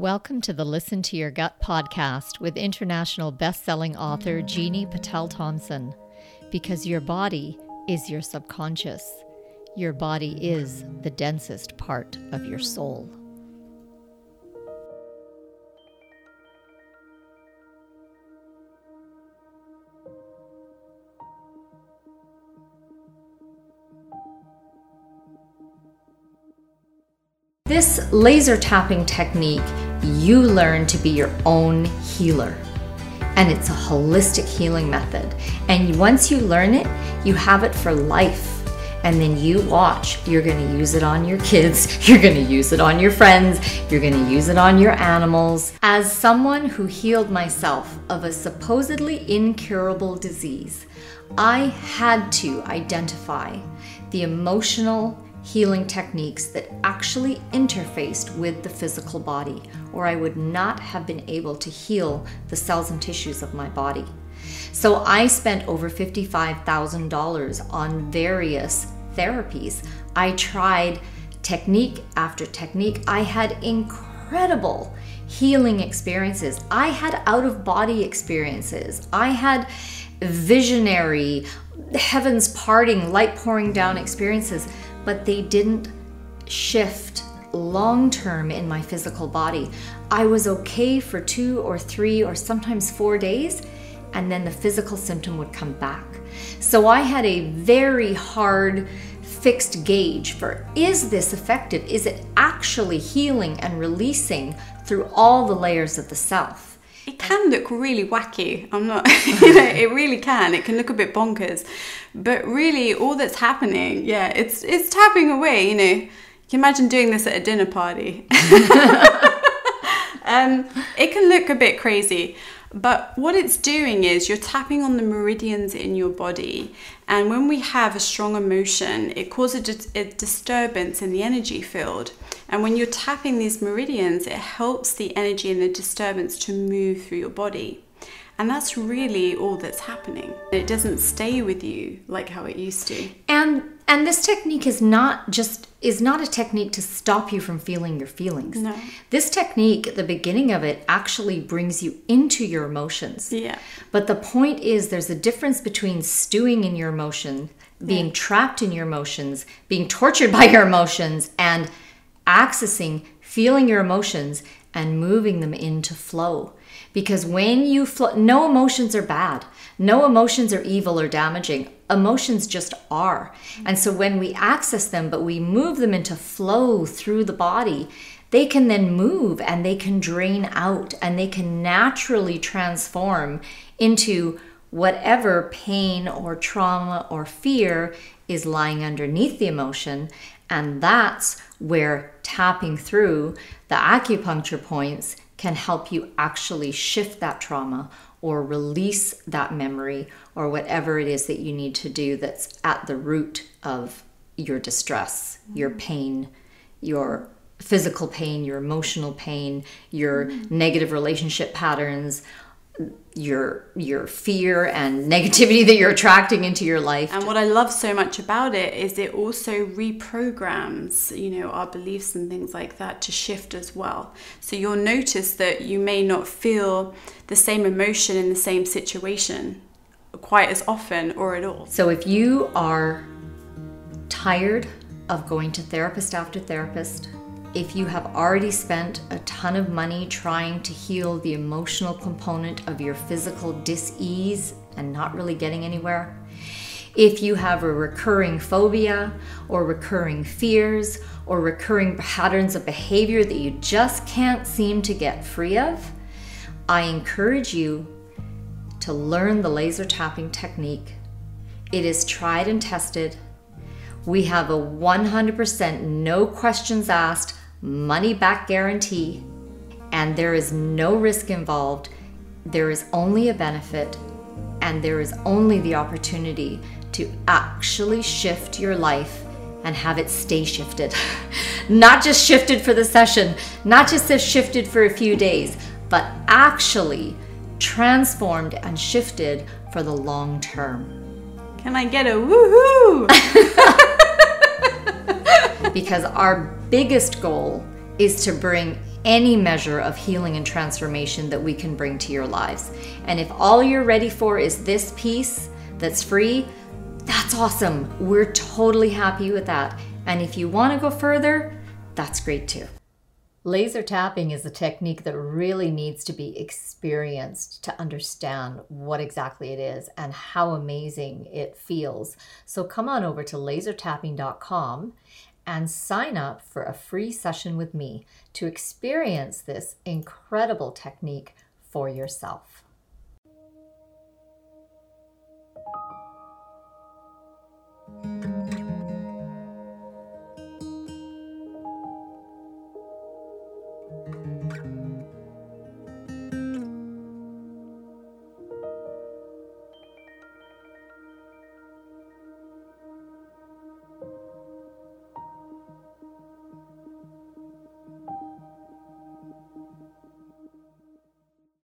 Welcome to the Listen to Your Gut podcast with international best-selling author Jini Patel Thompson. Because your body is your subconscious. Your body is the densest part of your soul. This laser tapping technique, you learn to be your own healer. And it's a holistic healing method. And once you learn it, you have it for life. And then you watch. You're to use it on your kids. You're to use it on your friends. You're to use it on your animals. As someone who healed myself of a supposedly incurable disease, I had to identify the emotional healing techniques that actually interfaced with the physical body, or I would not have been able to heal the cells and tissues of my body. So I spent over $55,000 on various therapies. I tried technique after technique. I had incredible healing experiences. I had out of body experiences. I had visionary, heavens parting, light pouring down experiences but they didn't shift long term in my physical body. I was okay for two or three or sometimes four days, and then the physical symptom would come back. So I had a very hard fixed gauge for is this effective? Is it actually healing and releasing through all the layers of the self? It can look really wacky. I'm not, you know, it really can. It can look a bit bonkers, but really, all that's happening, yeah, it's it's tapping away. You know, you can imagine doing this at a dinner party. um, it can look a bit crazy, but what it's doing is you're tapping on the meridians in your body. And when we have a strong emotion, it causes a, disturbance in the energy field. And when you're tapping these meridians, it helps the energy and the disturbance to move through your body. And that's really all that's happening. It doesn't stay with you like how it used to. And and this technique is not just is not a technique to stop you from feeling your feelings. No. This technique, at the beginning of it, actually brings you into your emotions. Yeah. But the point is there's a difference between stewing in your emotion, being yeah. trapped in your emotions, being tortured by your emotions, and accessing, feeling your emotions and moving them into flow. Because when you flow, no emotions are bad. No emotions are evil or damaging. Emotions just are. And so when we access them, but we move them into flow through the body, they can then move and they can drain out and they can naturally transform into whatever pain or trauma or fear is lying underneath the emotion. And that's where tapping through the acupuncture points can help you actually shift that trauma or release that memory or whatever it is that you need to do that's at the root of your distress, your pain, your physical pain, your emotional pain, your mm-hmm. negative relationship patterns, your your fear and negativity that you're attracting into your life. And what I love so much about it is it also reprograms, you know, our beliefs and things like that to shift as well. So you'll notice that you may not feel the same emotion in the same situation quite as often or at all. So if you are tired of going to therapist after therapist, if you have already spent a ton of money trying to heal the emotional component of your physical dis-ease and not really getting anywhere, if you have a recurring phobia or recurring fears or recurring patterns of behavior that you just can't seem to get free of, I encourage you to learn the laser tapping technique. It is tried and tested. We have a 100% no questions asked money back guarantee, and there is no risk involved. There is only a benefit, and there is only the opportunity to actually shift your life and have it stay shifted. not just shifted for the session, not just shifted for a few days, but actually transformed and shifted for the long term. Can I get a woohoo? because our biggest goal is to bring any measure of healing and transformation that we can bring to your lives. And if all you're ready for is this piece that's free, that's awesome. We're totally happy with that. And if you want to go further, that's great too. Laser tapping is a technique that really needs to be experienced to understand what exactly it is and how amazing it feels. So come on over to lasertapping.com and sign up for a free session with me to experience this incredible technique for yourself.